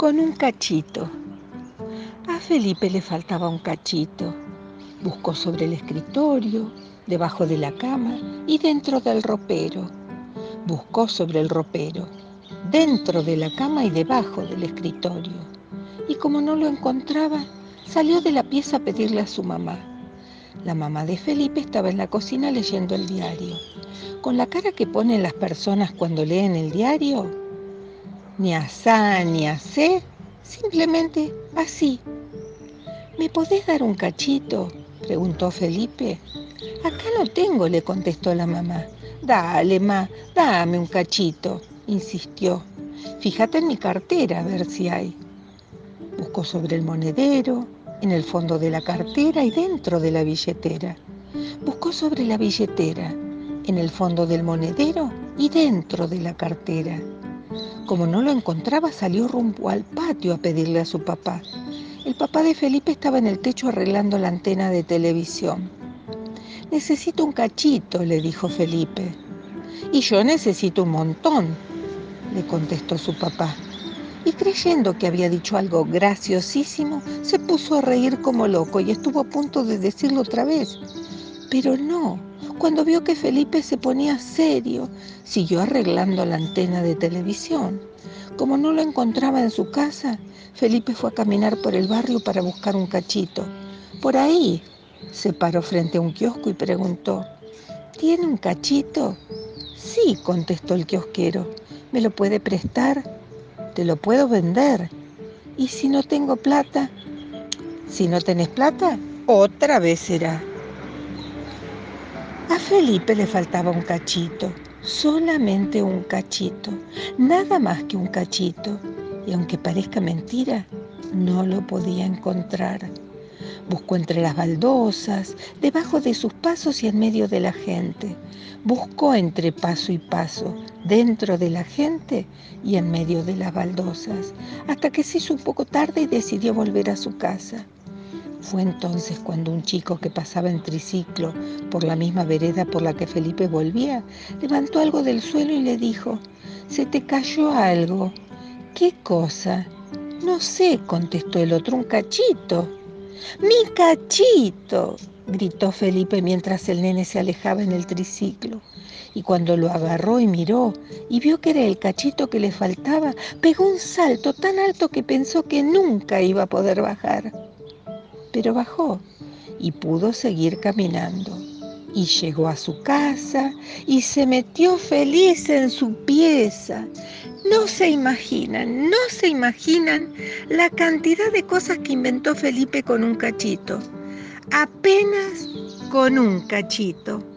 con un cachito. A Felipe le faltaba un cachito. Buscó sobre el escritorio, debajo de la cama y dentro del ropero. Buscó sobre el ropero, dentro de la cama y debajo del escritorio. Y como no lo encontraba, salió de la pieza a pedirle a su mamá. La mamá de Felipe estaba en la cocina leyendo el diario. Con la cara que ponen las personas cuando leen el diario, ni asá ni asé, simplemente así. ¿Me podés dar un cachito? preguntó Felipe. Acá no tengo, le contestó la mamá. Dale, ma, dame un cachito, insistió. Fíjate en mi cartera a ver si hay. Buscó sobre el monedero, en el fondo de la cartera y dentro de la billetera. Buscó sobre la billetera, en el fondo del monedero y dentro de la cartera. Como no lo encontraba, salió rumbo al patio a pedirle a su papá. El papá de Felipe estaba en el techo arreglando la antena de televisión. Necesito un cachito, le dijo Felipe. Y yo necesito un montón, le contestó su papá. Y creyendo que había dicho algo graciosísimo, se puso a reír como loco y estuvo a punto de decirlo otra vez. Pero no, cuando vio que Felipe se ponía serio, siguió arreglando la antena de televisión. Como no lo encontraba en su casa, Felipe fue a caminar por el barrio para buscar un cachito. Por ahí se paró frente a un kiosco y preguntó, ¿tiene un cachito? Sí, contestó el kiosquero. ¿Me lo puede prestar? Te lo puedo vender. ¿Y si no tengo plata? Si no tenés plata, otra vez será. A Felipe le faltaba un cachito, solamente un cachito, nada más que un cachito. Y aunque parezca mentira, no lo podía encontrar. Buscó entre las baldosas, debajo de sus pasos y en medio de la gente. Buscó entre paso y paso, dentro de la gente y en medio de las baldosas, hasta que se hizo un poco tarde y decidió volver a su casa. Fue entonces cuando un chico que pasaba en triciclo por la misma vereda por la que Felipe volvía, levantó algo del suelo y le dijo, se te cayó algo. ¿Qué cosa? No sé, contestó el otro, un cachito. ¡Mi cachito! gritó Felipe mientras el nene se alejaba en el triciclo. Y cuando lo agarró y miró y vio que era el cachito que le faltaba, pegó un salto tan alto que pensó que nunca iba a poder bajar pero bajó y pudo seguir caminando. Y llegó a su casa y se metió feliz en su pieza. No se imaginan, no se imaginan la cantidad de cosas que inventó Felipe con un cachito. Apenas con un cachito.